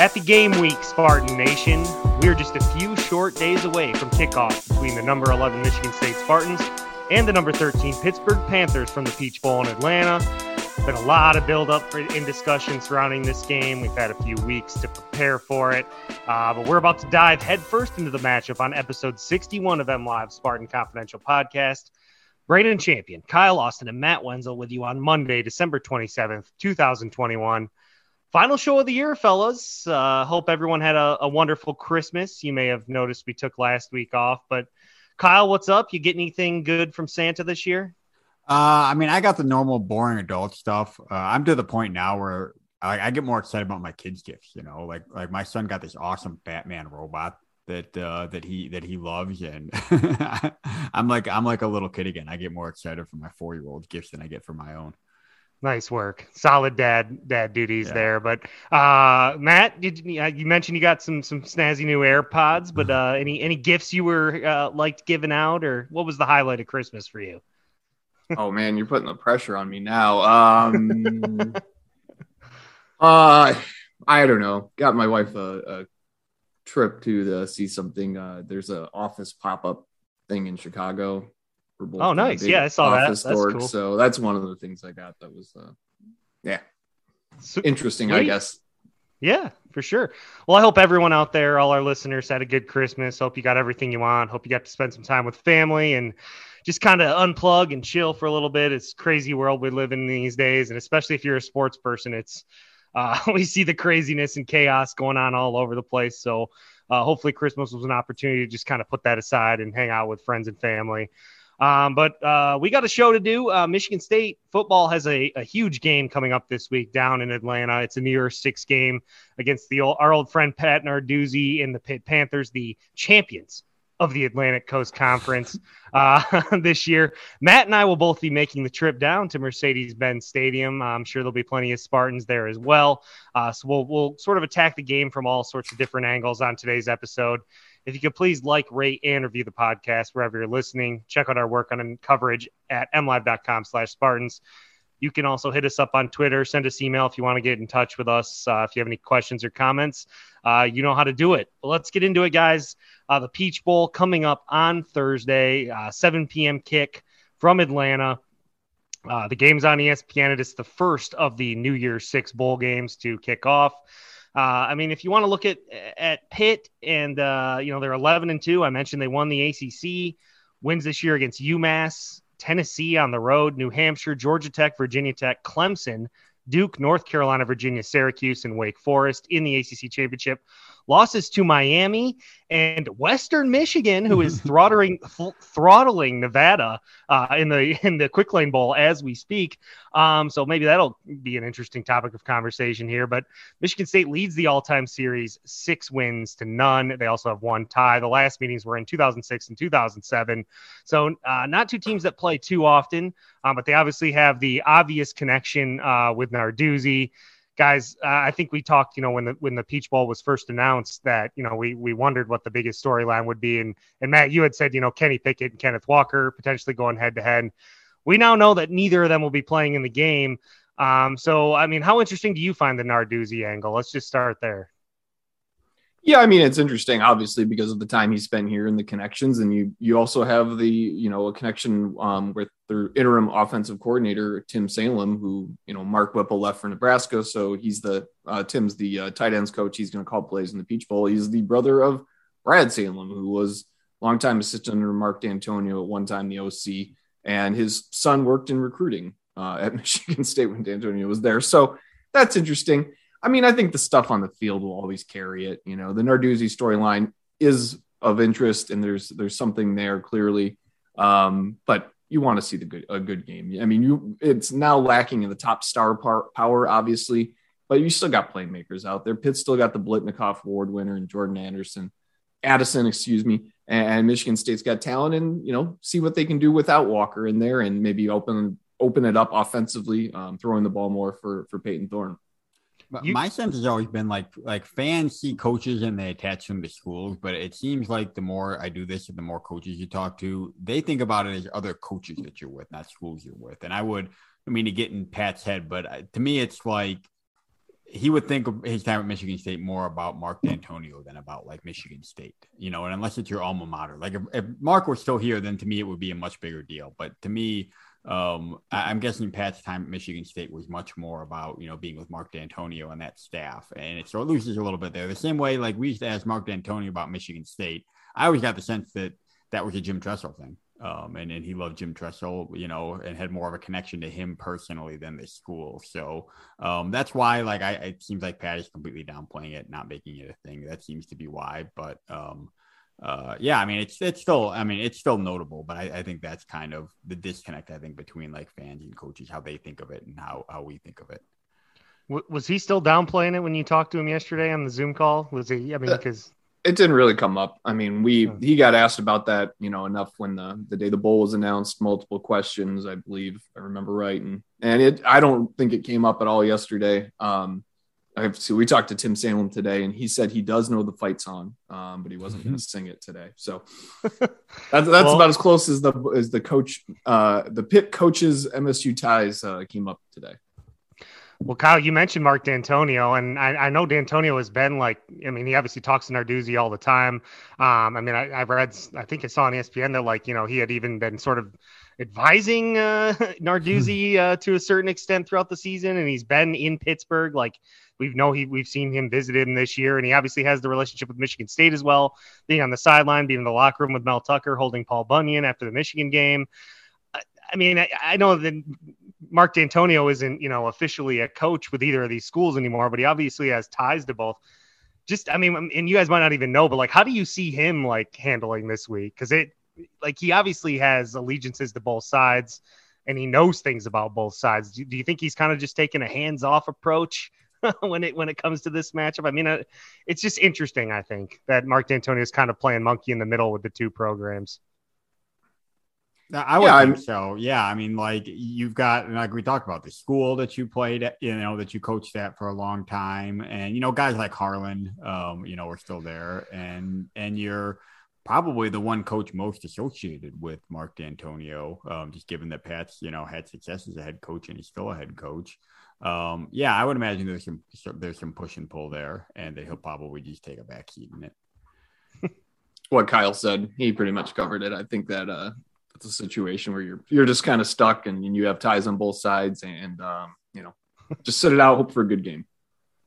At the game week, Spartan Nation, we're just a few short days away from kickoff between the number 11 Michigan State Spartans and the number 13 Pittsburgh Panthers from the Peach Bowl in Atlanta. Been a lot of build-up in discussion surrounding this game. We've had a few weeks to prepare for it, uh, but we're about to dive headfirst into the matchup on episode 61 of M Live Spartan Confidential Podcast. Braden Champion, Kyle Austin, and Matt Wenzel with you on Monday, December 27th, 2021. Final show of the year, fellas. Uh, hope everyone had a, a, wonderful Christmas. You may have noticed we took last week off, but Kyle, what's up? You get anything good from Santa this year? Uh, I mean, I got the normal, boring adult stuff. Uh, I'm to the point now where I, I, get more excited about my kids' gifts. You know, like like my son got this awesome Batman robot that uh, that he that he loves, and I'm like I'm like a little kid again. I get more excited for my four year old gifts than I get for my own. Nice work. Solid dad dad duties yeah. there. But uh, Matt, did you, you mentioned you got some some snazzy new AirPods? But uh, any any gifts you were uh, liked giving out, or what was the highlight of Christmas for you? oh man, you're putting the pressure on me now. Um, uh, I don't know. Got my wife a, a trip to the, see something. Uh, there's an office pop up thing in Chicago oh, nice. Yeah, I saw that. That's cool. So that's one of the things I got that was, uh, yeah, so, interesting, sweet. I guess. Yeah, for sure. Well, I hope everyone out there, all our listeners, had a good Christmas. Hope you got everything you want. Hope you got to spend some time with family and just kind of unplug and chill for a little bit. It's crazy world we live in these days, and especially if you're a sports person, it's uh, we see the craziness and chaos going on all over the place. So uh, hopefully, Christmas was an opportunity to just kind of put that aside and hang out with friends and family. Um, but uh, we got a show to do. Uh, Michigan State football has a, a, huge game coming up this week down in Atlanta. It's a New Year's Six game against the old, our old friend Pat Narduzzi and the Pitt Panthers, the champions of the Atlantic Coast Conference uh, this year. Matt and I will both be making the trip down to Mercedes-Benz Stadium. I'm sure there'll be plenty of Spartans there as well. Uh, so we'll we'll sort of attack the game from all sorts of different angles on today's episode. If you could please like, rate, and review the podcast wherever you're listening. Check out our work on coverage at mlive.com slash Spartans. You can also hit us up on Twitter, send us email if you want to get in touch with us. Uh, if you have any questions or comments, uh, you know how to do it. But let's get into it, guys. Uh, the Peach Bowl coming up on Thursday, uh, 7 p.m. kick from Atlanta. Uh, the game's on ESPN. It is the first of the New Year's Six bowl games to kick off. Uh, I mean, if you want to look at at Pitt and uh, you know they're 11 and two. I mentioned they won the ACC wins this year against UMass, Tennessee on the road, New Hampshire, Georgia Tech, Virginia Tech, Clemson, Duke, North Carolina, Virginia, Syracuse, and Wake Forest in the ACC championship losses to Miami and Western Michigan, who is throttling throttling Nevada uh, in the in the Quick Lane Bowl as we speak. Um, so maybe that'll be an interesting topic of conversation here. But Michigan State leads the all-time series six wins to none. They also have one tie. The last meetings were in 2006 and 2007. So uh, not two teams that play too often, um, but they obviously have the obvious connection uh, with Narduzzi guys, uh, I think we talked, you know, when the when the Peach Bowl was first announced, that you know we we wondered what the biggest storyline would be, and and Matt, you had said, you know, Kenny Pickett and Kenneth Walker potentially going head to head. We now know that neither of them will be playing in the game. Um, so, I mean, how interesting do you find the Narduzzi angle? Let's just start there. Yeah, I mean it's interesting, obviously, because of the time he spent here and the connections, and you you also have the you know a connection um, with their interim offensive coordinator Tim Salem, who you know Mark Whipple left for Nebraska, so he's the uh, Tim's the uh, tight ends coach. He's going to call plays in the Peach Bowl. He's the brother of Brad Salem, who was longtime assistant under Mark Dantonio at one time the OC, and his son worked in recruiting uh, at Michigan State when Dantonio was there. So that's interesting. I mean, I think the stuff on the field will always carry it. You know, the Narduzzi storyline is of interest, and there's there's something there clearly. Um, but you want to see the good a good game. I mean, you it's now lacking in the top star par, power, obviously, but you still got playmakers out there. Pitt still got the Biletnikoff Award winner and Jordan Anderson, Addison, excuse me, and Michigan State's got talent, and you know, see what they can do without Walker in there, and maybe open open it up offensively, um, throwing the ball more for for Payton Thorne. You, my sense has always been like like fans see coaches and they attach them to schools, but it seems like the more I do this, and the more coaches you talk to, they think about it as other coaches that you're with, not schools you're with. And I would, I mean, to get in Pat's head, but to me, it's like he would think of his time at Michigan State more about Mark Dantonio than about like Michigan State, you know. And unless it's your alma mater, like if, if Mark was still here, then to me it would be a much bigger deal. But to me, um, I, am guessing Pat's time at Michigan State was much more about you know being with Mark Dantonio and that staff, and it sort of loses a little bit there. The same way, like we used to ask Mark Dantonio about Michigan State, I always got the sense that that was a Jim Tressel thing, um, and and he loved Jim Tressel, you know, and had more of a connection to him personally than the school. So um, that's why, like, I it seems like Pat is completely downplaying it, not making it a thing. That seems to be why, but um, uh, yeah, I mean, it's it's still, I mean, it's still notable, but I, I, think that's kind of the disconnect. I think between like fans and coaches, how they think of it and how how we think of it. Was he still downplaying it when you talked to him yesterday on the Zoom call? Was he? I mean, because uh, it didn't really come up. I mean, we he got asked about that, you know, enough when the the day the bowl was announced, multiple questions, I believe, I remember right, and and it I don't think it came up at all yesterday. Um, I see. We talked to Tim Salem today, and he said he does know the fight song, um, but he wasn't going to sing it today. So that's, that's well, about as close as the as the coach, uh, the Pitt coaches MSU ties uh, came up today. Well, Kyle, you mentioned Mark Dantonio, and I, I, know Dantonio has been like, I mean, he obviously talks to Narduzzi all the time. Um, I mean, I, have read, I think I saw on ESPN that like, you know, he had even been sort of advising uh, Narduzzi uh, to a certain extent throughout the season, and he's been in Pittsburgh. Like, we've know he we've seen him visit him this year, and he obviously has the relationship with Michigan State as well, being on the sideline, being in the locker room with Mel Tucker, holding Paul Bunyan after the Michigan game. I mean, I, I know that Mark Dantonio isn't, you know, officially a coach with either of these schools anymore, but he obviously has ties to both. Just, I mean, and you guys might not even know, but like, how do you see him like handling this week? Because it, like, he obviously has allegiances to both sides, and he knows things about both sides. Do, do you think he's kind of just taking a hands-off approach when it when it comes to this matchup. I mean, uh, it's just interesting. I think that Mark Dantonio is kind of playing monkey in the middle with the two programs. I would yeah, think so. Yeah, I mean, like you've got like we talked about the school that you played, at, you know, that you coached at for a long time, and you know, guys like Harlan, um, you know, are still there, and and you're probably the one coach most associated with Mark Dantonio, um, just given that Pat's you know had success as a head coach and he's still a head coach um, yeah, I would imagine there's some there's some push and pull there, and that he'll probably just take a back seat in it. what Kyle said, he pretty much covered it. I think that uh, it's a situation where you're you're just kind of stuck, and, and, you have ties on both sides, and um, you know, just sit it out, hope for a good game.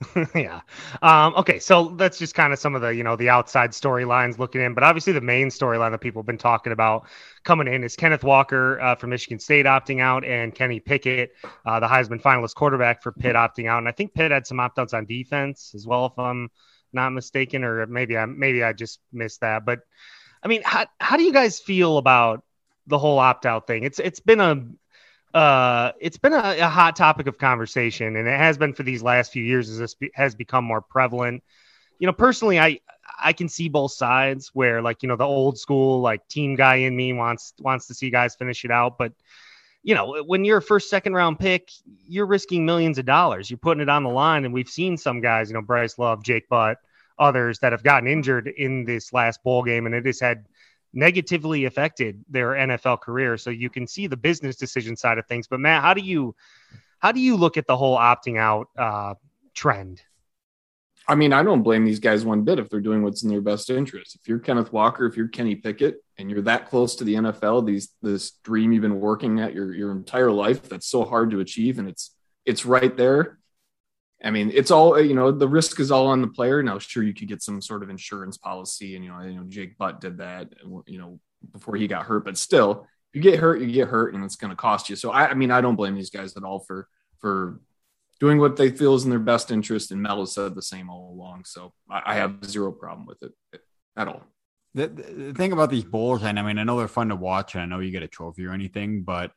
yeah. Um, okay, so that's just kind of some of the you know the outside storylines looking in, but obviously the main storyline that people have been talking about coming in is Kenneth Walker uh, from Michigan State opting out, and Kenny Pickett, uh, the Heisman finalist quarterback for Pitt, opting out. And I think Pitt had some opt outs on defense as well, if I'm not mistaken, or maybe I maybe I just missed that. But I mean, how how do you guys feel about the whole opt out thing? It's it's been a uh, it's been a, a, hot topic of conversation, and it has been for these last few years as this be, has become more prevalent. You know, personally, I I can see both sides where, like, you know, the old school like team guy in me wants wants to see guys finish it out, but you know, when you're a first, second round pick, you're risking millions of dollars. You're putting it on the line, and we've seen some guys, you know, Bryce Love, Jake Butt, others that have gotten injured in this last bowl game, and it has had negatively affected their NFL career. So you can see the business decision side of things. But Matt, how do you how do you look at the whole opting out uh, trend? I mean, I don't blame these guys one bit if they're doing what's in their best interest. If you're Kenneth Walker, if you're Kenny Pickett, and you're that close to the NFL, these this dream you've been working at your your entire life that's so hard to achieve, and it's it's right there. I mean, it's all uh, you know. The risk is all on the player. Now, sure, you could get some sort of insurance policy, and you know, you know, Jake Butt did that, you know, before he got hurt. But still, you get hurt, you get hurt, and it's going to cost you. So, I, I mean, I don't blame these guys at all for for doing what they feel is in their best interest. And Mel has said the same all along. So I, I have zero problem with it at all. The, the, thing about these bowls, and I mean, I know they're fun to watch, and I know you get a trophy or anything, but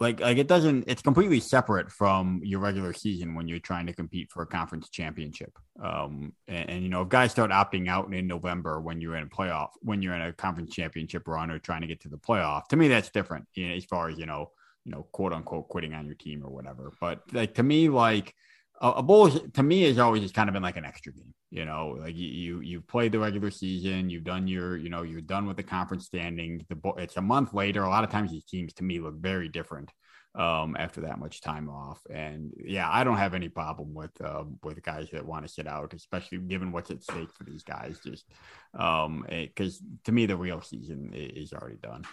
like, like it doesn't. It's completely separate from your regular season when you're trying to compete for a conference championship. Um, and, and you know, if guys start opting out in November when you're in a playoff, when you're in a conference championship run or trying to get to the playoff, to me that's different. You know, as far as you know, you know, quote unquote quitting on your team or whatever. But like to me, like a, a bowl to me has always just kind of been like an extra game. You know, like you, you you've played the regular season, you've done your, you know, you're done with the conference standing. The it's a month later. A lot of times these teams to me look very different um, after that much time off. And yeah, I don't have any problem with uh, with guys that want to sit out, especially given what's at stake for these guys. Just because um, to me, the real season is already done.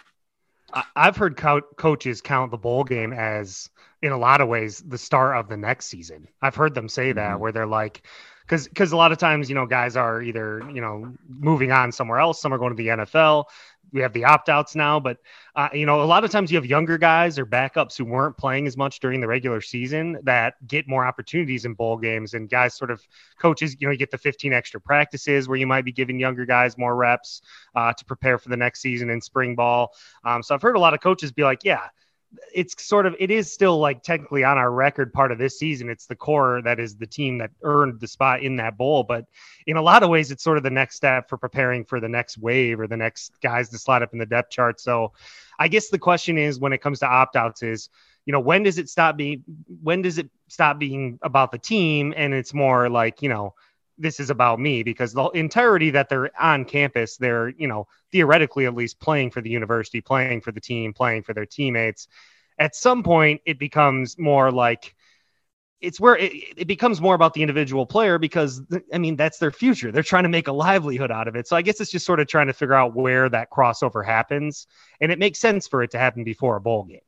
I've heard co- coaches count the bowl game as, in a lot of ways, the start of the next season. I've heard them say that, mm-hmm. where they're like, because because a lot of times, you know, guys are either you know moving on somewhere else, some are going to the NFL we have the opt outs now, but uh, you know, a lot of times you have younger guys or backups who weren't playing as much during the regular season that get more opportunities in bowl games, and guys sort of coaches, you know, you get the 15 extra practices where you might be giving younger guys more reps uh, to prepare for the next season in spring ball. Um, so I've heard a lot of coaches be like, yeah it's sort of it is still like technically on our record part of this season. It's the core that is the team that earned the spot in that bowl. But in a lot of ways it's sort of the next step for preparing for the next wave or the next guys to slide up in the depth chart. So i guess the question is when it comes to opt-outs is you know when does it stop being when does it stop being about the team? And it's more like you know this is about me because the entirety that they're on campus, they're, you know, theoretically at least playing for the university, playing for the team, playing for their teammates. At some point, it becomes more like it's where it, it becomes more about the individual player because, I mean, that's their future. They're trying to make a livelihood out of it. So I guess it's just sort of trying to figure out where that crossover happens. And it makes sense for it to happen before a bowl game.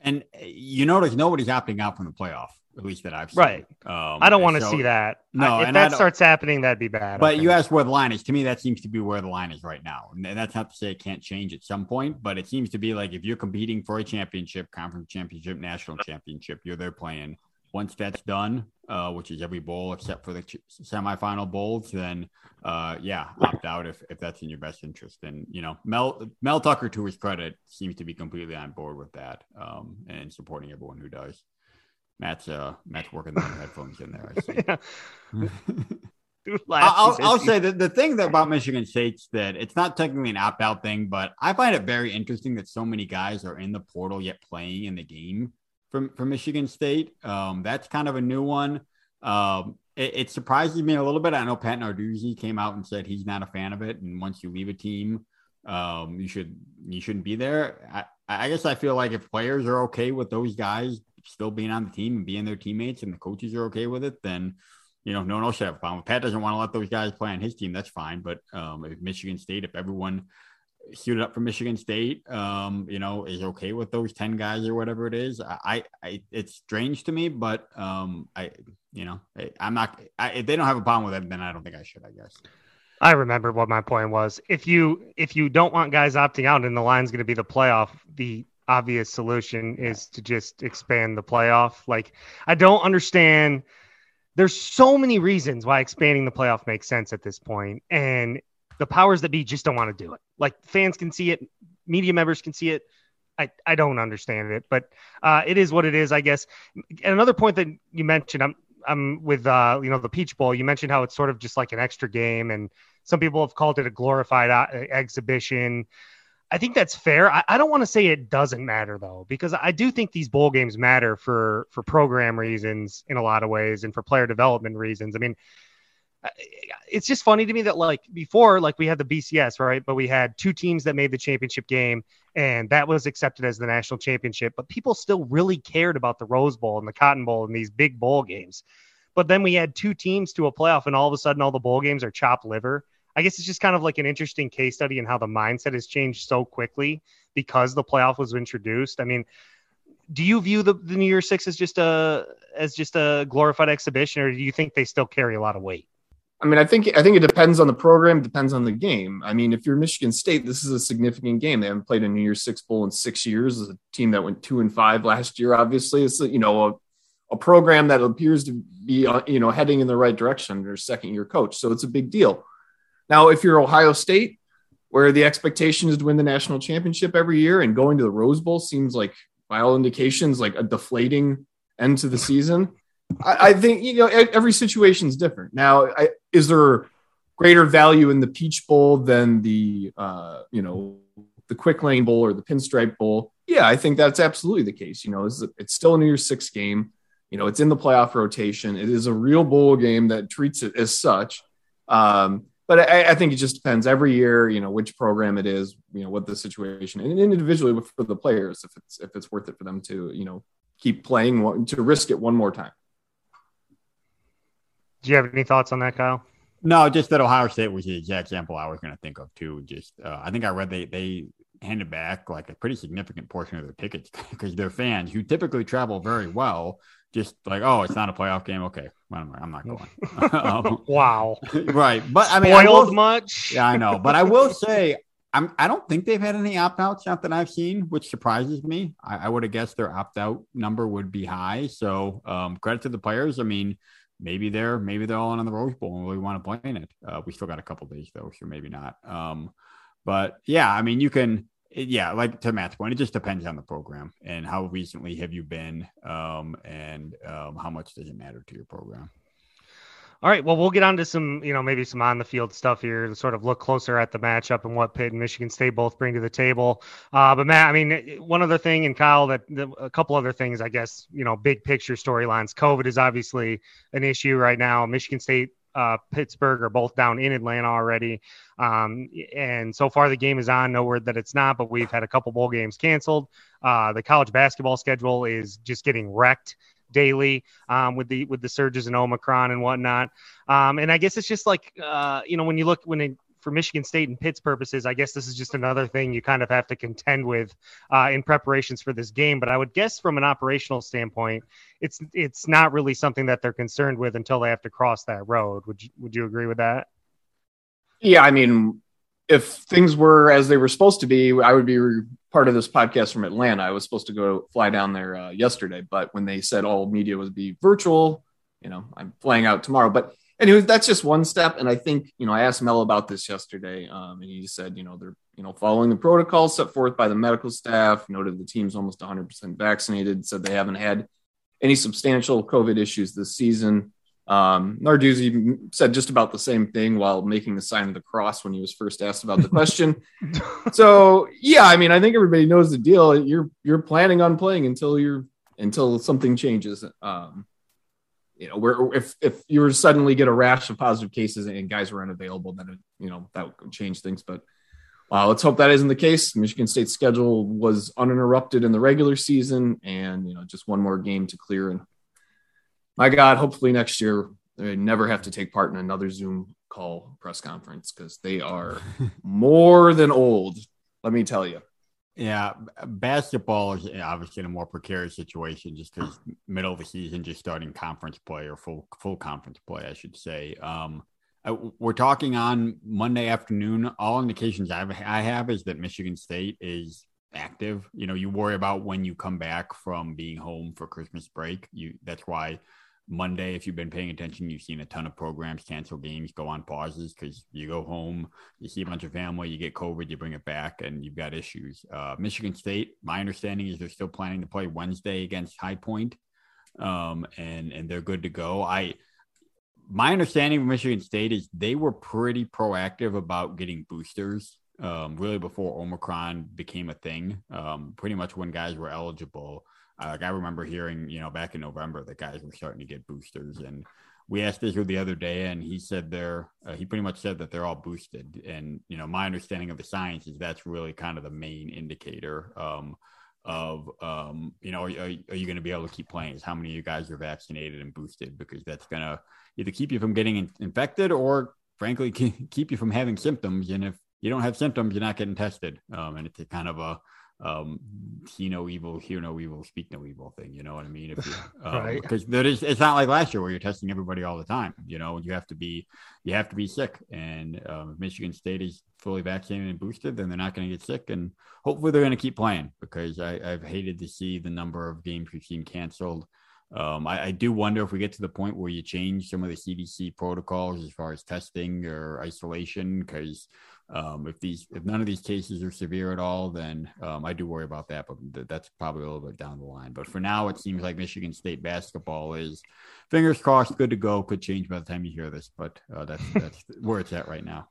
And eh, you notice nobody's opting out from the playoff at least that I've seen. Right. Um, I don't want to so, see that. No, if that starts happening, that'd be bad. But you asked where the line is. To me, that seems to be where the line is right now. And that's not to say it can't change at some point, but it seems to be like if you're competing for a championship, conference championship, national championship, you're there playing. Once that's done, uh, which is every bowl except for the ch- semifinal bowls, then uh, yeah, opt out if, if that's in your best interest. And you know, Mel Mel Tucker, to his credit, seems to be completely on board with that um, and supporting everyone who does. Matt's uh Matt's working the headphones in there. I see. I'll, I'll say that the thing that about Michigan State's that it's not technically an opt out thing, but I find it very interesting that so many guys are in the portal yet playing in the game from from Michigan State. Um, that's kind of a new one. Um, it, it, surprises me a little bit. I know Pat Narduzzi came out and said he's not a fan of it, and once you leave a team, um, you should you shouldn't be there. I, I guess I feel like if players are okay with those guys still being on the team and being their teammates and the coaches are okay with it, then you know, no one else should have a problem. If Pat doesn't want to let those guys play on his team, that's fine. But um, if Michigan State, if everyone suited up for Michigan State, um, you know, is okay with those 10 guys or whatever it is, I, I it's strange to me, but um, I, you know, I, am not, I, if they don't have a problem with it, then I don't think I should, I guess. I remember what my point was. If you if you don't want guys opting out and the line's going to be the playoff, the obvious solution is to just expand the playoff. Like, I don't understand. There's so many reasons why expanding the playoff makes sense at this point, and the powers that be just don't want to do it. Like, fans can see it, media members can see it. I, I don't understand it, but uh, it is what it is, I guess. And another point that you mentioned, I'm I'm with uh, you know the Peach Bowl. You mentioned how it's sort of just like an extra game, and some people have called it a glorified uh, exhibition. I think that's fair. I, I don't want to say it doesn't matter though, because I do think these bowl games matter for for program reasons in a lot of ways and for player development reasons. I mean, it's just funny to me that like before, like we had the BCS, right? But we had two teams that made the championship game, and that was accepted as the national championship. But people still really cared about the Rose Bowl and the Cotton Bowl and these big bowl games. but then we had two teams to a playoff, and all of a sudden, all the bowl games are chopped liver. I guess it's just kind of like an interesting case study in how the mindset has changed so quickly because the playoff was introduced. I mean, do you view the, the New Year's Six as just a as just a glorified exhibition, or do you think they still carry a lot of weight? I mean, I think I think it depends on the program, depends on the game. I mean, if you're Michigan State, this is a significant game. They haven't played a New Year's Six bowl in six years. As a team that went two and five last year, obviously, it's you know a, a program that appears to be uh, you know heading in the right direction. Their second year coach, so it's a big deal. Now, if you're Ohio State, where the expectation is to win the national championship every year, and going to the Rose Bowl seems like, by all indications, like a deflating end to the season. I, I think you know every situation is different. Now, I, is there greater value in the Peach Bowl than the uh, you know the Quick Lane Bowl or the Pinstripe Bowl? Yeah, I think that's absolutely the case. You know, it's, it's still a New Year's Six game. You know, it's in the playoff rotation. It is a real bowl game that treats it as such. Um, but I, I, think it just depends every year, you know, which program it is, you know, what the situation and individually for the players, if it's if it's worth it for them to, you know, keep playing to risk it one more time. Do you have any thoughts on that, Kyle? No, just that Ohio State was the exact example I was going to think of too. Just uh, I think I read they they handed back like a pretty significant portion of their tickets because their fans who typically travel very well just like, oh, it's not a playoff game. Okay, well, I'm not going. um, wow. Right, but I mean, spoiled I will, much. Yeah, I know, but I will say, I'm. I don't think they've had any opt outs, not that I've seen, which surprises me. I, I would have guessed their opt out number would be high. So um, credit to the players. I mean, maybe they're maybe they're all in on the Rose Bowl and we want to play in it. Uh, we still got a couple days though, so maybe not. Um, but yeah, I mean, you can yeah, like to Matt's point, it just depends on the program and how recently have you been, um, and um, how much does it matter to your program. All right, well, we'll get on to some, you know, maybe some on the field stuff here to sort of look closer at the matchup and what Pitt and Michigan State both bring to the table. Uh, but Matt, I mean, one other thing, and Kyle, that a couple other things, I guess, you know, big picture storylines. COVID is obviously an issue right now. Michigan State uh, Pittsburgh are both down in Atlanta already. Um, and so far, the game is on. No word that it's not, but we've had a couple bowl games canceled. Uh, the college basketball schedule is just getting wrecked daily um, with the with the surges in Omicron and whatnot. Um, and I guess it's just like uh, you know when you look when it, for Michigan State and Pitt's purposes, I guess this is just another thing you kind of have to contend with uh, in preparations for this game. But I would guess from an operational standpoint, it's it's not really something that they're concerned with until they have to cross that road. Would you would you agree with that? Yeah, I mean, if things were as they were supposed to be, I would be part of this podcast from Atlanta. I was supposed to go fly down there uh, yesterday, but when they said all media would be virtual, you know, I'm flying out tomorrow. But anyway, that's just one step. And I think, you know, I asked Mel about this yesterday, um, and he said, you know, they're, you know, following the protocol set forth by the medical staff, noted the team's almost 100% vaccinated, said they haven't had any substantial COVID issues this season. Um, Narduzzi said just about the same thing while making the sign of the cross when he was first asked about the question. so yeah, I mean, I think everybody knows the deal. You're you're planning on playing until you're until something changes. Um, you know, where if if you were suddenly get a rash of positive cases and guys were unavailable, then it, you know that would change things. But uh, let's hope that isn't the case. Michigan State's schedule was uninterrupted in the regular season, and you know just one more game to clear. And my God, hopefully next year they never have to take part in another Zoom call press conference because they are more than old. Let me tell you. Yeah, basketball is obviously in a more precarious situation just because middle of the season, just starting conference play or full full conference play, I should say. Um, we're talking on Monday afternoon. All indications I've, I have is that Michigan State is active. You know, you worry about when you come back from being home for Christmas break. You that's why Monday, if you've been paying attention, you've seen a ton of programs cancel games, go on pauses because you go home, you see a bunch of family, you get COVID, you bring it back, and you've got issues. Uh, Michigan State, my understanding is they're still planning to play Wednesday against High Point, um, and and they're good to go. I my understanding of Michigan State is they were pretty proactive about getting boosters. Um, really before Omicron became a thing, um, pretty much when guys were eligible uh, like I remember hearing, you know, back in November that guys were starting to get boosters, and we asked Israel the other day, and he said they're uh, he pretty much said that they're all boosted. And you know, my understanding of the science is that's really kind of the main indicator um, of um, you know, are, are you going to be able to keep playing? Is how many of you guys are vaccinated and boosted? Because that's going to either keep you from getting in- infected or, frankly, keep you from having symptoms. And if you don't have symptoms, you're not getting tested. Um, and it's kind of a um see no evil hear no evil speak no evil thing you know what i mean? If you um, right. because there is it's not like last year where you're testing everybody all the time you know? You have to be you have to be sick. And um, if michigan state is fully vaccinated and boosted then they're not going to get sick. And hopefully they're going to keep playing because I, i've hated to see the number of games we've seen canceled. Um, I, I, do wonder if we get to the point where you change some of the CDC protocols as far as testing or isolation, because um, if these if none of these cases are severe at all, then um, I do worry about that. But th- that's probably a little bit down the line. But for now, it seems like Michigan State basketball is fingers crossed, good to go. Could change by the time you hear this, but uh, that's that's where it's at right now.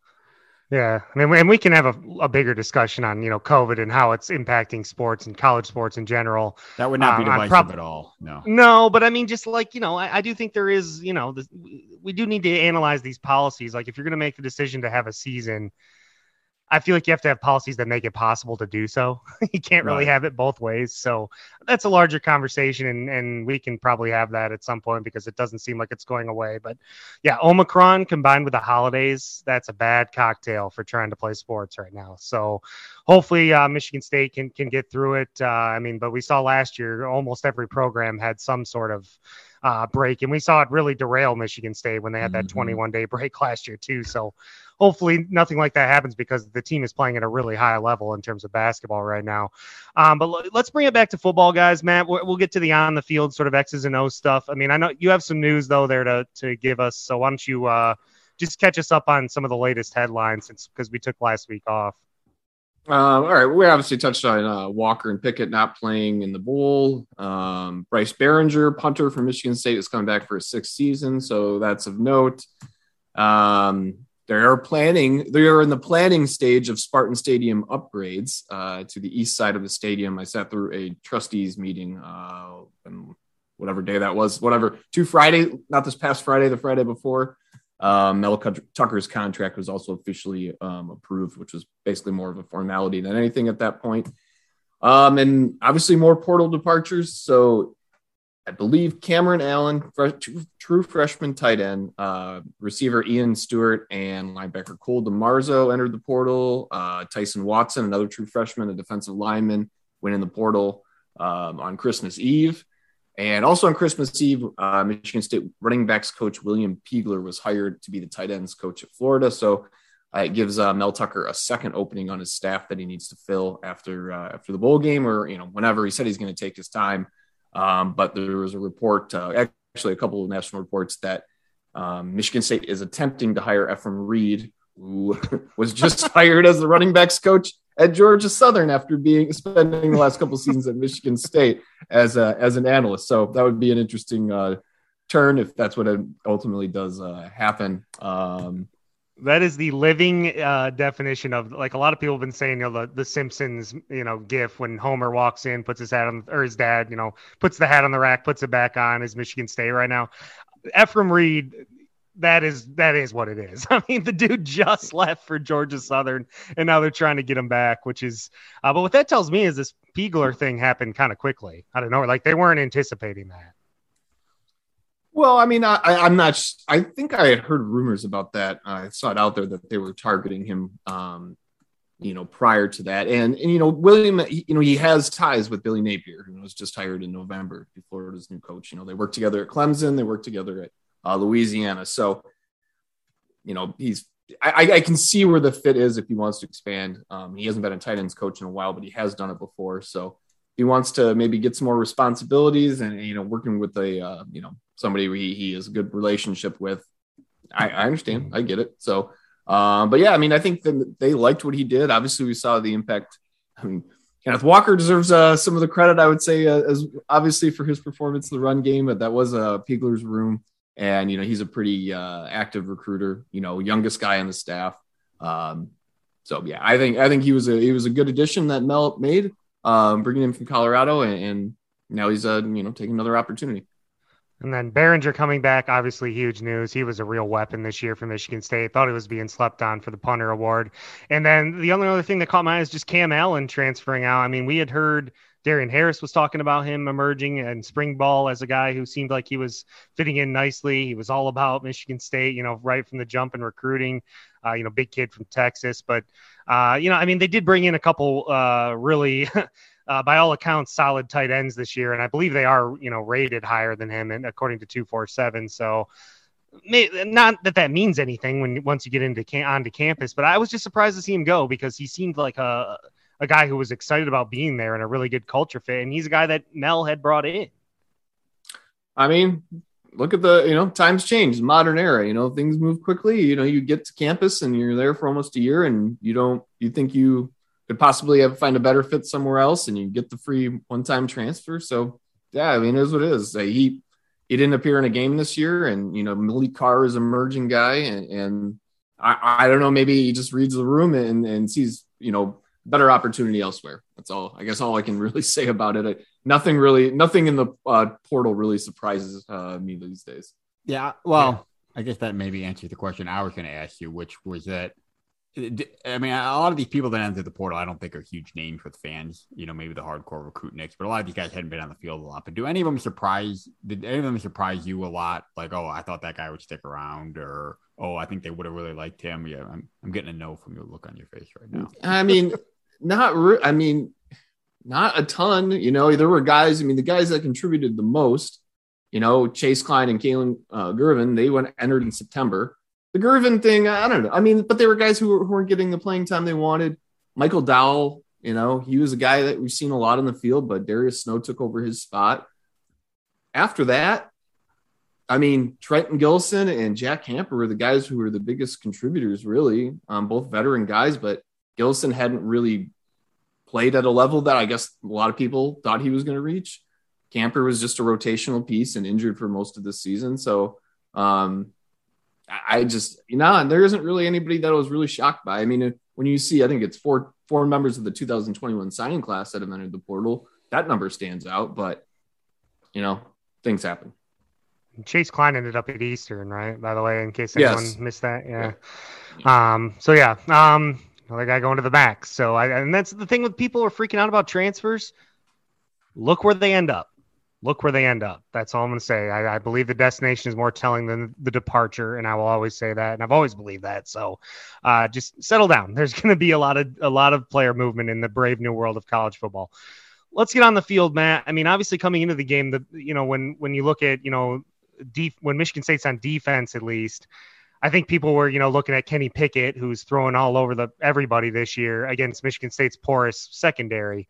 Yeah, I mean, and we can have a, a bigger discussion on you know COVID and how it's impacting sports and college sports in general. That would not be uh, divisive prob- at all. No, no, but I mean, just like you know, I, I do think there is you know, this, we do need to analyze these policies. Like if you're going to make the decision to have a season, I feel like you have to have policies that make it possible to do so. you can't really right. have it both ways. So that's a larger conversation, and, and we can probably have that at some point because it doesn't seem like it's going away. But yeah, Omicron combined with the holidays, that's a bad cocktail for trying to play sports right now. So hopefully uh, Michigan State can, can get through it. Uh, I mean, but we saw last year almost every program had some sort of uh, break, and we saw it really derail Michigan State when they had that mm-hmm. 21 day break last year too. So hopefully nothing like that happens because the team is playing at a really high level in terms of basketball right now. Um, but l- let's bring it back to football, guys. Matt, we'll, we'll get to the on the field sort of X's and O's stuff. I mean, I know you have some news though there to to give us. So why don't you uh, just catch us up on some of the latest headlines since because we took last week off. Uh, all right, we obviously touched on uh, Walker and Pickett not playing in the bowl. Um, Bryce Baringer, punter from Michigan State, is coming back for a sixth season, so that's of note. Um, they are planning. They are in the planning stage of Spartan Stadium upgrades uh, to the east side of the stadium. I sat through a trustees meeting, uh, whatever day that was, whatever two Friday, not this past Friday, the Friday before. Um, Mel Tucker's contract was also officially um, approved, which was basically more of a formality than anything at that point. Um, and obviously more portal departures. So I believe Cameron Allen, true freshman tight end, uh, receiver Ian Stewart, and linebacker Cole DeMarzo entered the portal. Uh, Tyson Watson, another true freshman, a defensive lineman, went in the portal um, on Christmas Eve. And also on Christmas Eve, uh, Michigan State running backs coach William Peagler was hired to be the tight ends coach at Florida. So uh, it gives uh, Mel Tucker a second opening on his staff that he needs to fill after uh, after the bowl game or you know whenever he said he's going to take his time. Um, but there was a report, uh, actually, a couple of national reports that um, Michigan State is attempting to hire Effrem Reed, who was just hired as the running backs coach at Georgia Southern after being spending the last couple seasons at Michigan State as a, as an analyst. So that would be an interesting uh, turn if that's what it ultimately does uh, happen. Um, that is the living uh, definition of like a lot of people have been saying, you know, the, the Simpsons, you know, gif when Homer walks in, puts his hat on, or his dad, you know, puts the hat on the rack, puts it back on, is Michigan State right now. Effrem Reed, that is that is what it is. I mean, the dude just left for Georgia Southern, and now they're trying to get him back, which is. Uh, but what that tells me is this Peagler thing happened kind of quickly. I don't know, like they weren't anticipating that. Well, I mean, I, am not. I think I had heard rumors about that. I saw it out there that they were targeting him. Um, you know, prior to that, and and you know, William, you know, he has ties with Billy Napier, who was just hired in November, to be Florida's new coach. You know, they worked together at Clemson, they worked together at uh, Louisiana. So, you know, he's. I, I can see where the fit is if he wants to expand. Um, he hasn't been a tight ends coach in a while, but he has done it before. So he wants to maybe get some more responsibilities and you know working with a uh, you know somebody he, he has a good relationship with. I, I understand. I get it. So uh, but yeah i mean i think that they liked what he did. Obviously we saw the impact. I mean kenneth walker deserves uh, some of the credit i would say uh, as obviously for his performance in the run game but that was a Peagler's room. And you know he's a pretty uh, active recruiter you know youngest guy on the staff. Um, so yeah i think i think he was a he was a good addition that mel made um, bringing him from Colorado, and, and now he's uh, you know taking another opportunity. And then Baringer coming back, obviously huge news. He was a real weapon this year for Michigan State. Thought he was being slept on for the punter award. And then the only other thing that caught my eye is just Cam Allen transferring out. I mean, we had heard Darian Harris was talking about him emerging and spring ball as a guy who seemed like he was fitting in nicely. He was all about Michigan State, you know, right from the jump in recruiting. Uh, you know, big kid from Texas, but uh, you know, I mean, they did bring in a couple uh, really. Uh, by all accounts, solid tight ends this year, and I believe they are, you know, rated higher than him, and according to two four seven. So, not that that means anything when once you get into onto campus, but I was just surprised to see him go because he seemed like a a guy who was excited about being there and a really good culture fit. And he's a guy that Mel had brought in. I mean, look at the, you know, times change, modern era, you know, things move quickly. You know, you get to campus and you're there for almost a year and you don't, you think you could possibly have find a better fit somewhere else and you get the free one time transfer. So, yeah, I mean, it is what it is. He, he didn't appear in a game this year and, you know, Maliq Carr is emerging guy and, and I, I don't know, maybe he just reads the room and, and sees, you know, better opportunity elsewhere. That's all. I guess all I can really say about it. I, nothing really, nothing in the uh, portal really surprises uh, me these days. Yeah. Well, yeah. I guess that maybe answers the question I was going to ask you, which was that. I mean, a lot of these people that enter the portal, I don't think are huge names with fans. You know, maybe the hardcore recruit nicks, but a lot of these guys hadn't been on the field a lot. But do any of them surprise? Did any of them surprise you a lot? Like, oh, I thought that guy would stick around, or oh, I think they would have really liked him. Yeah, I'm, I'm getting a no from your look on your face right now. I mean, not re- I mean, not a ton. You know, there were guys. I mean, the guys that contributed the most, you know, Chase Kline and Kalon uh, Gervin, they went entered in September. The Gervin thing, I don't know. I mean, but they were guys who, who weren't getting the playing time they wanted. Michael Dowell, you know, he was a guy that we've seen a lot in the field, but Darius Snow took over his spot. After that, I mean, Trenton Gilson and Jack Camper were the guys who were the biggest contributors, really, um, both veteran guys, but Gilson hadn't really played at a level that I guess a lot of people thought he was going to reach. Camper was just a rotational piece and injured for most of the season. So um, I just, you know, there isn't really anybody that I was really shocked by. I mean, when you see, I think it's four four members of the 2021 signing class that have entered the portal, that number stands out. But you know, things happen. Chase Kline ended up at Eastern, right? By the way, in case anyone yes. missed that, yeah. yeah. Um, so yeah, um, another guy going to the back. So I, and that's the thing with people are freaking out about transfers. Look where they end up. Look where they end up. That's all I'm going to say. I, I, believe the destination is more telling than the departure, and I will always say that, and I've always believed that. So, uh, just settle down. There's going to be a lot of a lot of player movement in the brave new world of college football. Let's get on the field, Matt. I mean, obviously, coming into the game, the you know when when you look at you know, deep when Michigan State's on defense, at least I think people were, you know, looking at Kenny Pickett, who's throwing all over the everybody this year against Michigan State's porous secondary.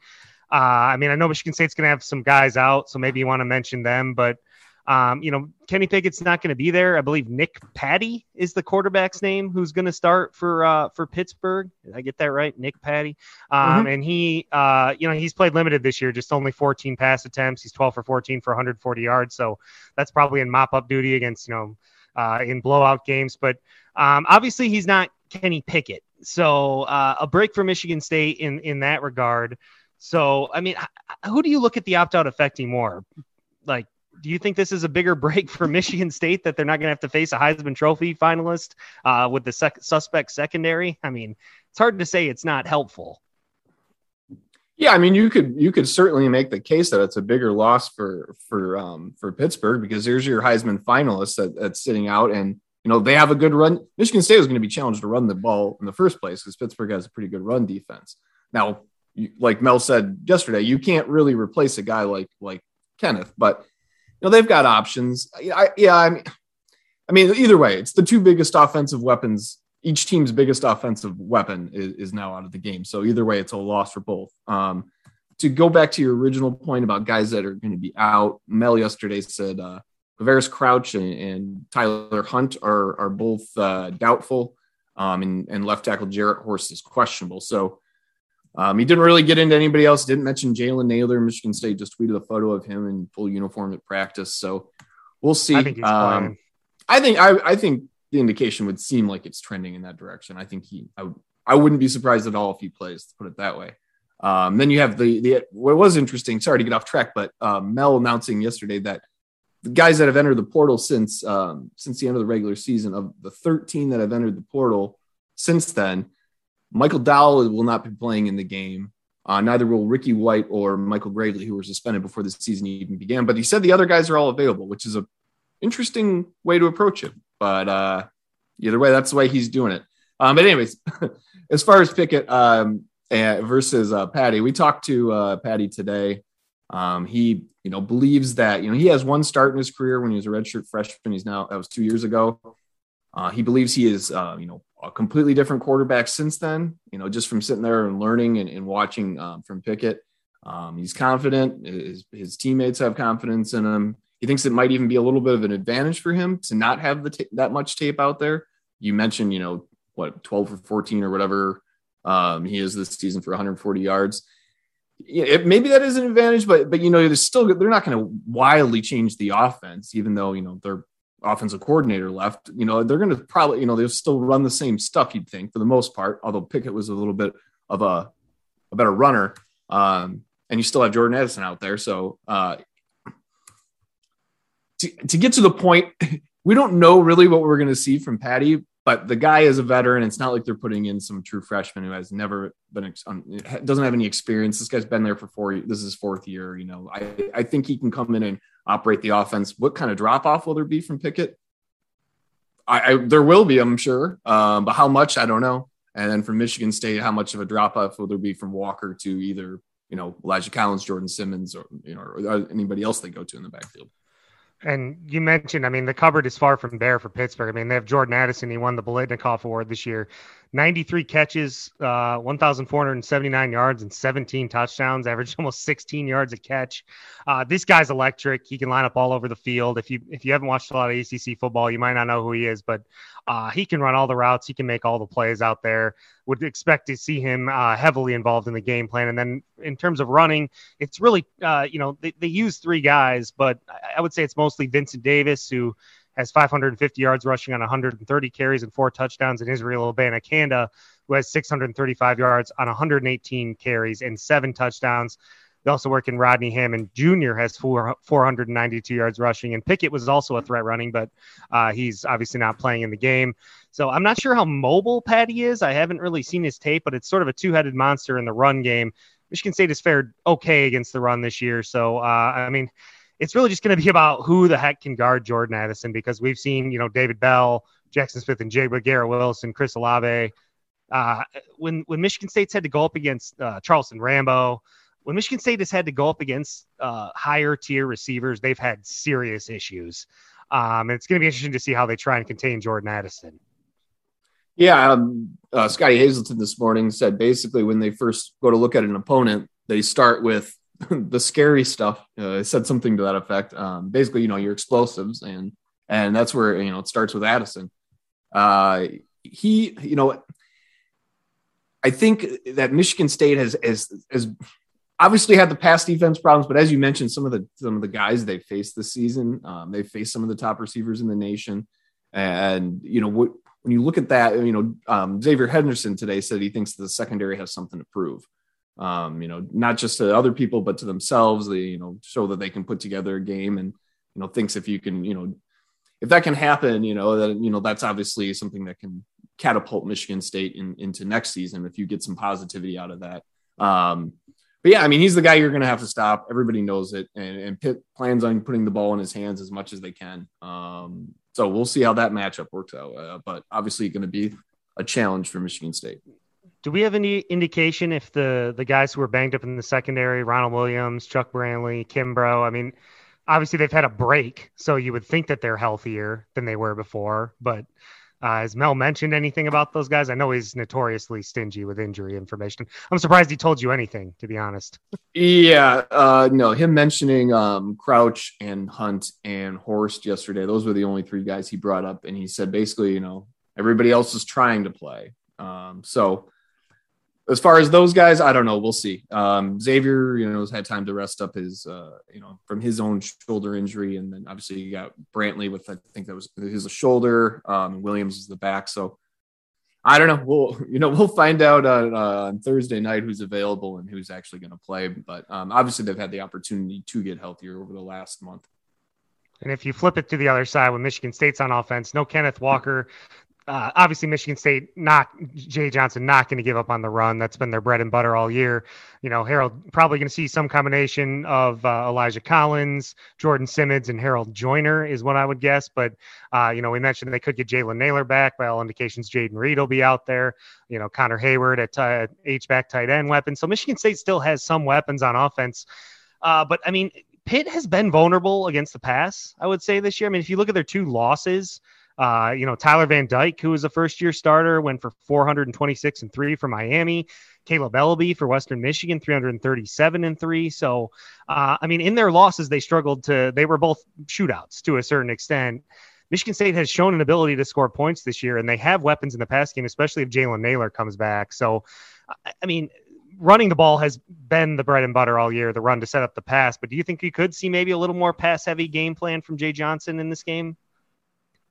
Uh, I mean, I know Michigan State's going to have some guys out, so maybe you want to mention them, but um, you know, Kenny Pickett's not going to be there. I believe Nick Patti is the quarterback's name who's going to start for uh, for Pittsburgh. Did I get that right? Nick Patti. Um, mm-hmm. And he, uh, you know, he's played limited this year, just only 14 pass attempts. He's 12 for 14 for 140 yards. So that's probably in mop up duty against, you know, uh, in blowout games. But um, obviously, he's not Kenny Pickett. So uh, a break for Michigan State in in that regard. So I mean, who do you look at the opt out affecting more? Like, do you think this is a bigger break for Michigan State that they're not going to have to face a Heisman Trophy finalist uh, with the sec- suspect secondary? I mean, it's hard to say it's not helpful. Yeah, I mean, you could you could certainly make the case that it's a bigger loss for for um, for Pittsburgh because there's your Heisman finalist that, that's sitting out, and you know they have a good run. Michigan State was going to be challenged to run the ball in the first place because Pittsburgh has a pretty good run defense. Now, you, like Mel said yesterday, you can't really replace a guy like like Kenneth, but you know they've got options. I, yeah, I mean, I mean either way, it's the two biggest offensive weapons each team's biggest offensive weapon is, is, now out of the game. So either way, it's a loss for both. Um, to go back to your original point about guys that are going to be out, Mel yesterday said uh, Crouch and, and, Tyler Hunt are are both uh, doubtful, um, and, and, left tackle Jarrett Horst is questionable. So um, he didn't really get into anybody else. Didn't mention Jalen Nailor. Michigan State just tweeted a photo of him in full uniform at practice. So we'll see. I think um, I think I, I think the indication would seem like it's trending in that direction. I think he, I, I wouldn't be surprised at all if he plays, to put it that way. Um, then you have the, the, what was interesting, sorry to get off track, but um, Mel announcing yesterday that the guys that have entered the portal since, um, since the end of the regular season of the 13 that have entered the portal since then, Michael Dowell will not be playing in the game. Uh, neither will Ricky White or Michael Gravely, who were suspended before the season even began. But he said the other guys are all available, which is a interesting way to approach it. But uh, either way, that's the way he's doing it. Um, but anyways, as far as Pickett um, versus uh, Patti, we talked to uh, Patti today. Um, he, you know, believes that you know he has one start in his career when he was a redshirt freshman. He's now that was two years ago. Uh, he believes he is, uh, you know, a completely different quarterback since then. You know, just from sitting there and learning and, and watching um, from Pickett. Um, he's confident. His, his, teammates have confidence in him. He thinks it might even be a little bit of an advantage for him to not have the t- that much tape out there. You mentioned, you know, what 12 or 14 or whatever um, he is this season for 140 yards. It, maybe that is an advantage, but but you know, they're still they're not going to wildly change the offense, even though you know they're offensive coordinator left, you know, they're going to probably, you know, they'll still run the same stuff, you'd think, for the most part, although Pickett was a little bit of a, a better runner. Um, and you still have Jordan Addison out there. So uh, to, to get to the point, we don't know really what we're going to see from Patti, but the guy is a veteran. It's not like they're putting in some true freshman who has never been doesn't have any experience. This guy's been there for four. This is his fourth year. You know, I I think he can come in and operate the offense. What kind of drop off will there be from Pickett? I, I there will be, I'm sure, um, but how much I don't know. And then from Michigan State, how much of a drop off will there be from Walker to either you know Elijah Collins, Jordan Simmons, or you know or anybody else they go to in the backfield? And you mentioned, I mean, the cupboard is far from bare for Pittsburgh. I mean, they have Jordan Addison. He won the Biletnikoff Award this year. 93 catches, uh, 1,479 yards, and 17 touchdowns, averaged almost 16 yards a catch. Uh, this guy's electric. He can line up all over the field. If you if you haven't watched a lot of ACC football, you might not know who he is, but uh, he can run all the routes. He can make all the plays out there. Would expect to see him uh, heavily involved in the game plan. And then in terms of running, it's really, uh, you know, they, they use three guys, but I would say it's mostly Vincent Davis who has 550 yards rushing on 130 carries and four touchdowns, and Israel Abanikanda, who has 635 yards on 118 carries and seven touchdowns. They also work in Rodney Hammond Jr. has four, 492 yards rushing, and Pickett was also a threat running, but uh, he's obviously not playing in the game. So I'm not sure how mobile Patti is. I haven't really seen his tape, but it's sort of a two-headed monster in the run game. Michigan State has fared okay against the run this year, so uh, I mean, it's really just going to be about who the heck can guard Jordan Addison because we've seen, you know, David Bell, Jackson Smith-Njigba, Garrett Wilson, Chris Olave. Uh, when when Michigan State's had to go up against uh, Charleston Rambo, when Michigan State has had to go up against uh, higher tier receivers, they've had serious issues. Um, and it's going to be interesting to see how they try and contain Jordan Addison. Yeah, um, uh, Scottie Hazelton this morning said basically when they first go to look at an opponent, they start with the scary stuff. Uh, said something to that effect. Um, basically, you know, your explosives, and and that's where you know it starts with Addison. Uh, he, you know, I think that Michigan State has has has obviously had the pass defense problems, but as you mentioned, some of the some of the guys they faced this season, um, they faced some of the top receivers in the nation, and you know what, when you look at that, you know um, Xavier Henderson today said he thinks the secondary has something to prove. Um, you know, not just to other people, but to themselves. They you know show that they can put together a game, and you know thinks if you can you know if that can happen, you know that you know that's obviously something that can catapult Michigan State in, into next season if you get some positivity out of that. Um, but yeah, I mean, he's the guy you're going to have to stop. Everybody knows it, and, and Pitt plans on putting the ball in his hands as much as they can. Um, so we'll see how that matchup works out. Uh, but obviously, going to be a challenge for Michigan State. Do we have any indication if the the guys who were banged up in the secondary, Ronald Williams, Chuck Brantley, Kimbrough, I mean, obviously they've had a break, so you would think that they're healthier than they were before, but uh, has Mel mentioned anything about those guys? I know he's notoriously stingy with injury information. I'm surprised he told you anything, to be honest. yeah, uh, no, him mentioning um, Crouch and Hunt and Horst yesterday. Those were the only three guys he brought up, and he said basically, you know, everybody else is trying to play. Um, so as far as those guys, I don't know. We'll see. Um, Xavier, you know, has had time to rest up his, uh, you know, from his own shoulder injury, and then obviously you got Brantley with I think that was his shoulder. Um, Williams is the back, so I don't know. We'll you know we'll find out on, uh, on Thursday night who's available and who's actually going to play. But um, obviously they've had the opportunity to get healthier over the last month. And if you flip it to the other side, when Michigan State's on offense, no Kenneth Walker, uh, obviously Michigan State not Jay Johnson not going to give up on the run. That's been their bread and butter all year. You know, Harold probably going to see some combination of uh, Elijah Collins, Jordan Simmons, and Harold Joiner is what I would guess. But uh, you know, we mentioned they could get Jalen Nailor back. By all indications, Jayden Reed will be out there. You know, Connor Heyward at H back tight end weapon. So Michigan State still has some weapons on offense. Uh, but I mean, Pitt has been vulnerable against the pass. I would say this year. I mean, if you look at their two losses. Uh, you know, Tyler Van Dyke, who was a first year starter, went for 426 and three for Miami. Kaleb Eleby for Western Michigan, 337 and three. So, uh, I mean, in their losses, they struggled to, they were both shootouts to a certain extent. Michigan State has shown an ability to score points this year, and they have weapons in the pass game, especially if Jalen Nailor comes back. So, I mean, running the ball has been the bread and butter all year, the run to set up the pass. But do you think you could see maybe a little more pass heavy game plan from Jay Johnson in this game?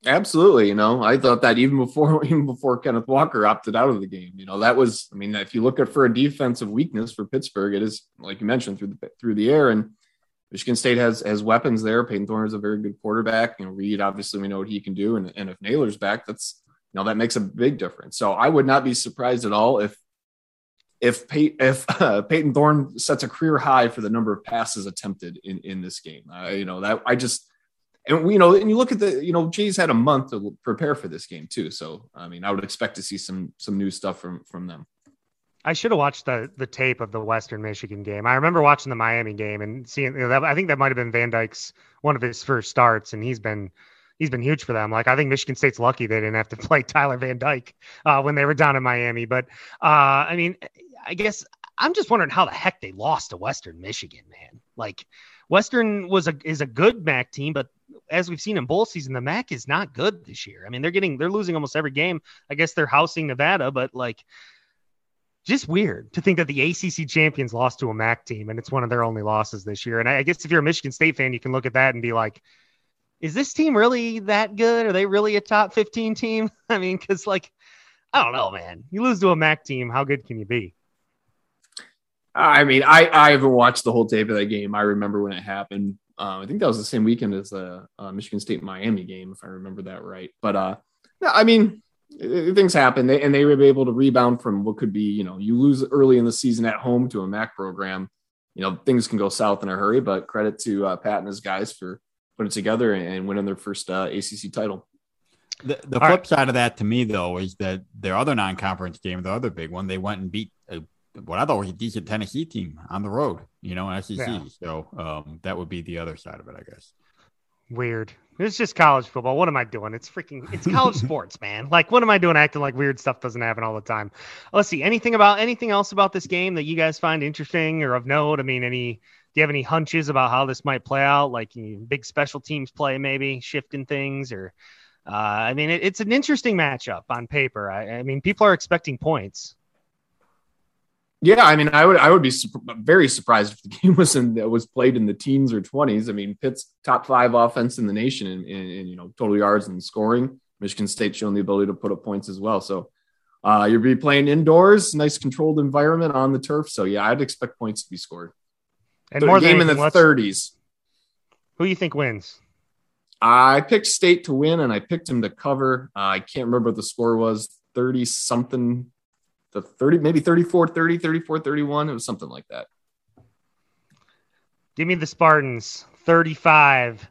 Absolutely, you know, I thought that even before even before Kenneth Walker opted out of the game, you know, that was, I mean, if you look at for a defensive weakness for Pittsburgh, it is like you mentioned through the through the air, and Michigan State has has weapons there. Payton Thorne is a very good quarterback. You know, Reed obviously we know what he can do, and and if Nailor's back, that's you know that makes a big difference. So I would not be surprised at all if if Pey- if uh, Payton Thorne sets a career high for the number of passes attempted in in this game. Uh, you know that I just and you know, and you look at the, you know, Jay's had a month to prepare for this game too. So I mean, I would expect to see some some new stuff from from them. I should have watched the the tape of the Western Michigan game. I remember watching the Miami game and seeing. You know, that, I think that might have been Van Dyke's one of his first starts, and he's been he's been huge for them. Like I think Michigan State's lucky they didn't have to play Tyler Van Dyke uh, when they were down in Miami. But uh, I mean, I guess I'm just wondering how the heck they lost to Western Michigan, man. Like Western was a is a good MAC team, but as we've seen in bowl season, the MAC is not good this year. I mean, they're getting they're losing almost every game. I guess they're housing Nevada, but like just weird to think that the ACC champions lost to a MAC team and it's one of their only losses this year. And I guess if you're a Michigan State fan, you can look at that and be like, is this team really that good? Are they really a top 15 team? I mean, because like, I don't know, man. You lose to a MAC team, how good can you be? I mean, I, I haven't watched the whole tape of that game. I remember when it happened, uh, I think that was the same weekend as the uh, Michigan State Miami game, if I remember that right. But uh, I mean, things happen, they, and they were able to rebound from what could be, you know, you lose early in the season at home to a MAC program. You know, things can go south in a hurry. But credit to uh, Pat and his guys for putting it together and winning their first uh, ACC title. The, the flip right. side of that to me, though, is that their other non-conference game, the other big one, they went and beat a what I thought was a decent Tennessee team on the road, you know, SEC. Yeah. So um, that would be the other side of it, I guess. Weird. It's just college football. What am I doing? It's freaking it's college sports, man. Like what am I doing acting like weird stuff doesn't happen all the time? Let's see. Anything about anything else about this game that you guys find interesting or of note? I mean, any do you have any hunches about how this might play out? Like you know, big special teams play, maybe shifting things, or uh, I mean, it, it's an interesting matchup on paper. I, I mean, people are expecting points. Yeah, I mean, I would I would be very surprised if the game was in was played in the teens or twenties. I mean, Pitt's top five offense in the nation in, in, in, you know total yards and scoring. Michigan State showing the ability to put up points as well. So uh, you'll be playing indoors, nice controlled environment on the turf. So yeah, I'd expect points to be scored. And so more game in the thirties. Who do you think wins? I picked State to win, and I picked him to cover. Uh, I can't remember what the score was, thirty something the 30, maybe 34 30, 34 31. It was something like that. Give me the Spartans 35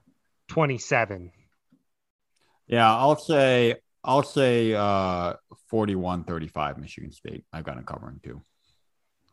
27. Yeah, I'll say I'll say uh 41 35 Michigan State. I've got it covering too.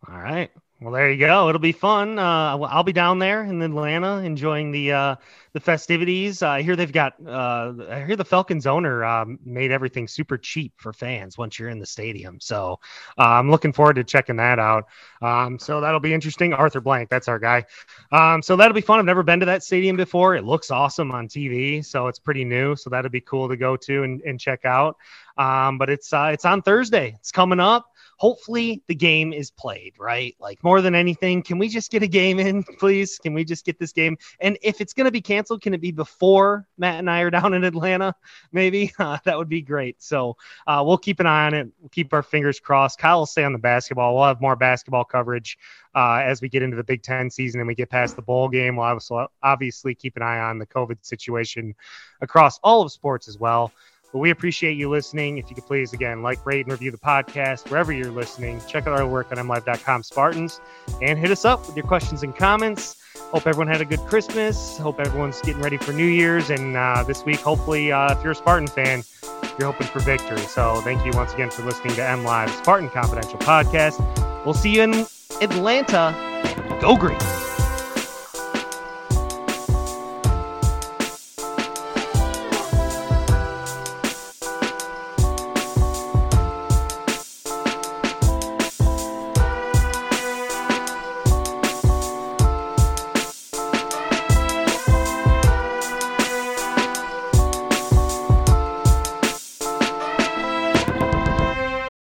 All right. Well, there you go. It'll be fun. Uh, I'll be down there in Atlanta enjoying the uh, the festivities. Uh, I hear they've got. Uh, I hear the Falcons owner um, made everything super cheap for fans once you're in the stadium. So uh, I'm looking forward to checking that out. Um, so that'll be interesting. Arthur Blank, that's our guy. Um, so that'll be fun. I've never been to that stadium before. It looks awesome on TV, so it's pretty new. So that'll be cool to go to and, and check out. Um, but it's uh, it's on Thursday. It's coming up hopefully the game is played, right? Like more than anything, can we just get a game in, please? Can we just get this game? And if it's going to be canceled, can it be before Matt and I are down in Atlanta? Maybe uh, that would be great. So uh, we'll keep an eye on it. We'll keep our fingers crossed. Kyle will stay on the basketball. We'll have more basketball coverage uh, as we get into the Big Ten season and we get past the bowl game. We'll obviously, obviously keep an eye on the COVID situation across all of sports as well. But we appreciate you listening. If you could please, again, like, rate, and review the podcast wherever you're listening. Check out our work on mlive.com Spartans and hit us up with your questions and comments. Hope everyone had a good Christmas. Hope everyone's getting ready for New Year's. And uh, this week, hopefully, uh, if you're a Spartan fan, you're hoping for victory. So thank you once again for listening to M Live Spartan Confidential Podcast. We'll see you in Atlanta. Go Green.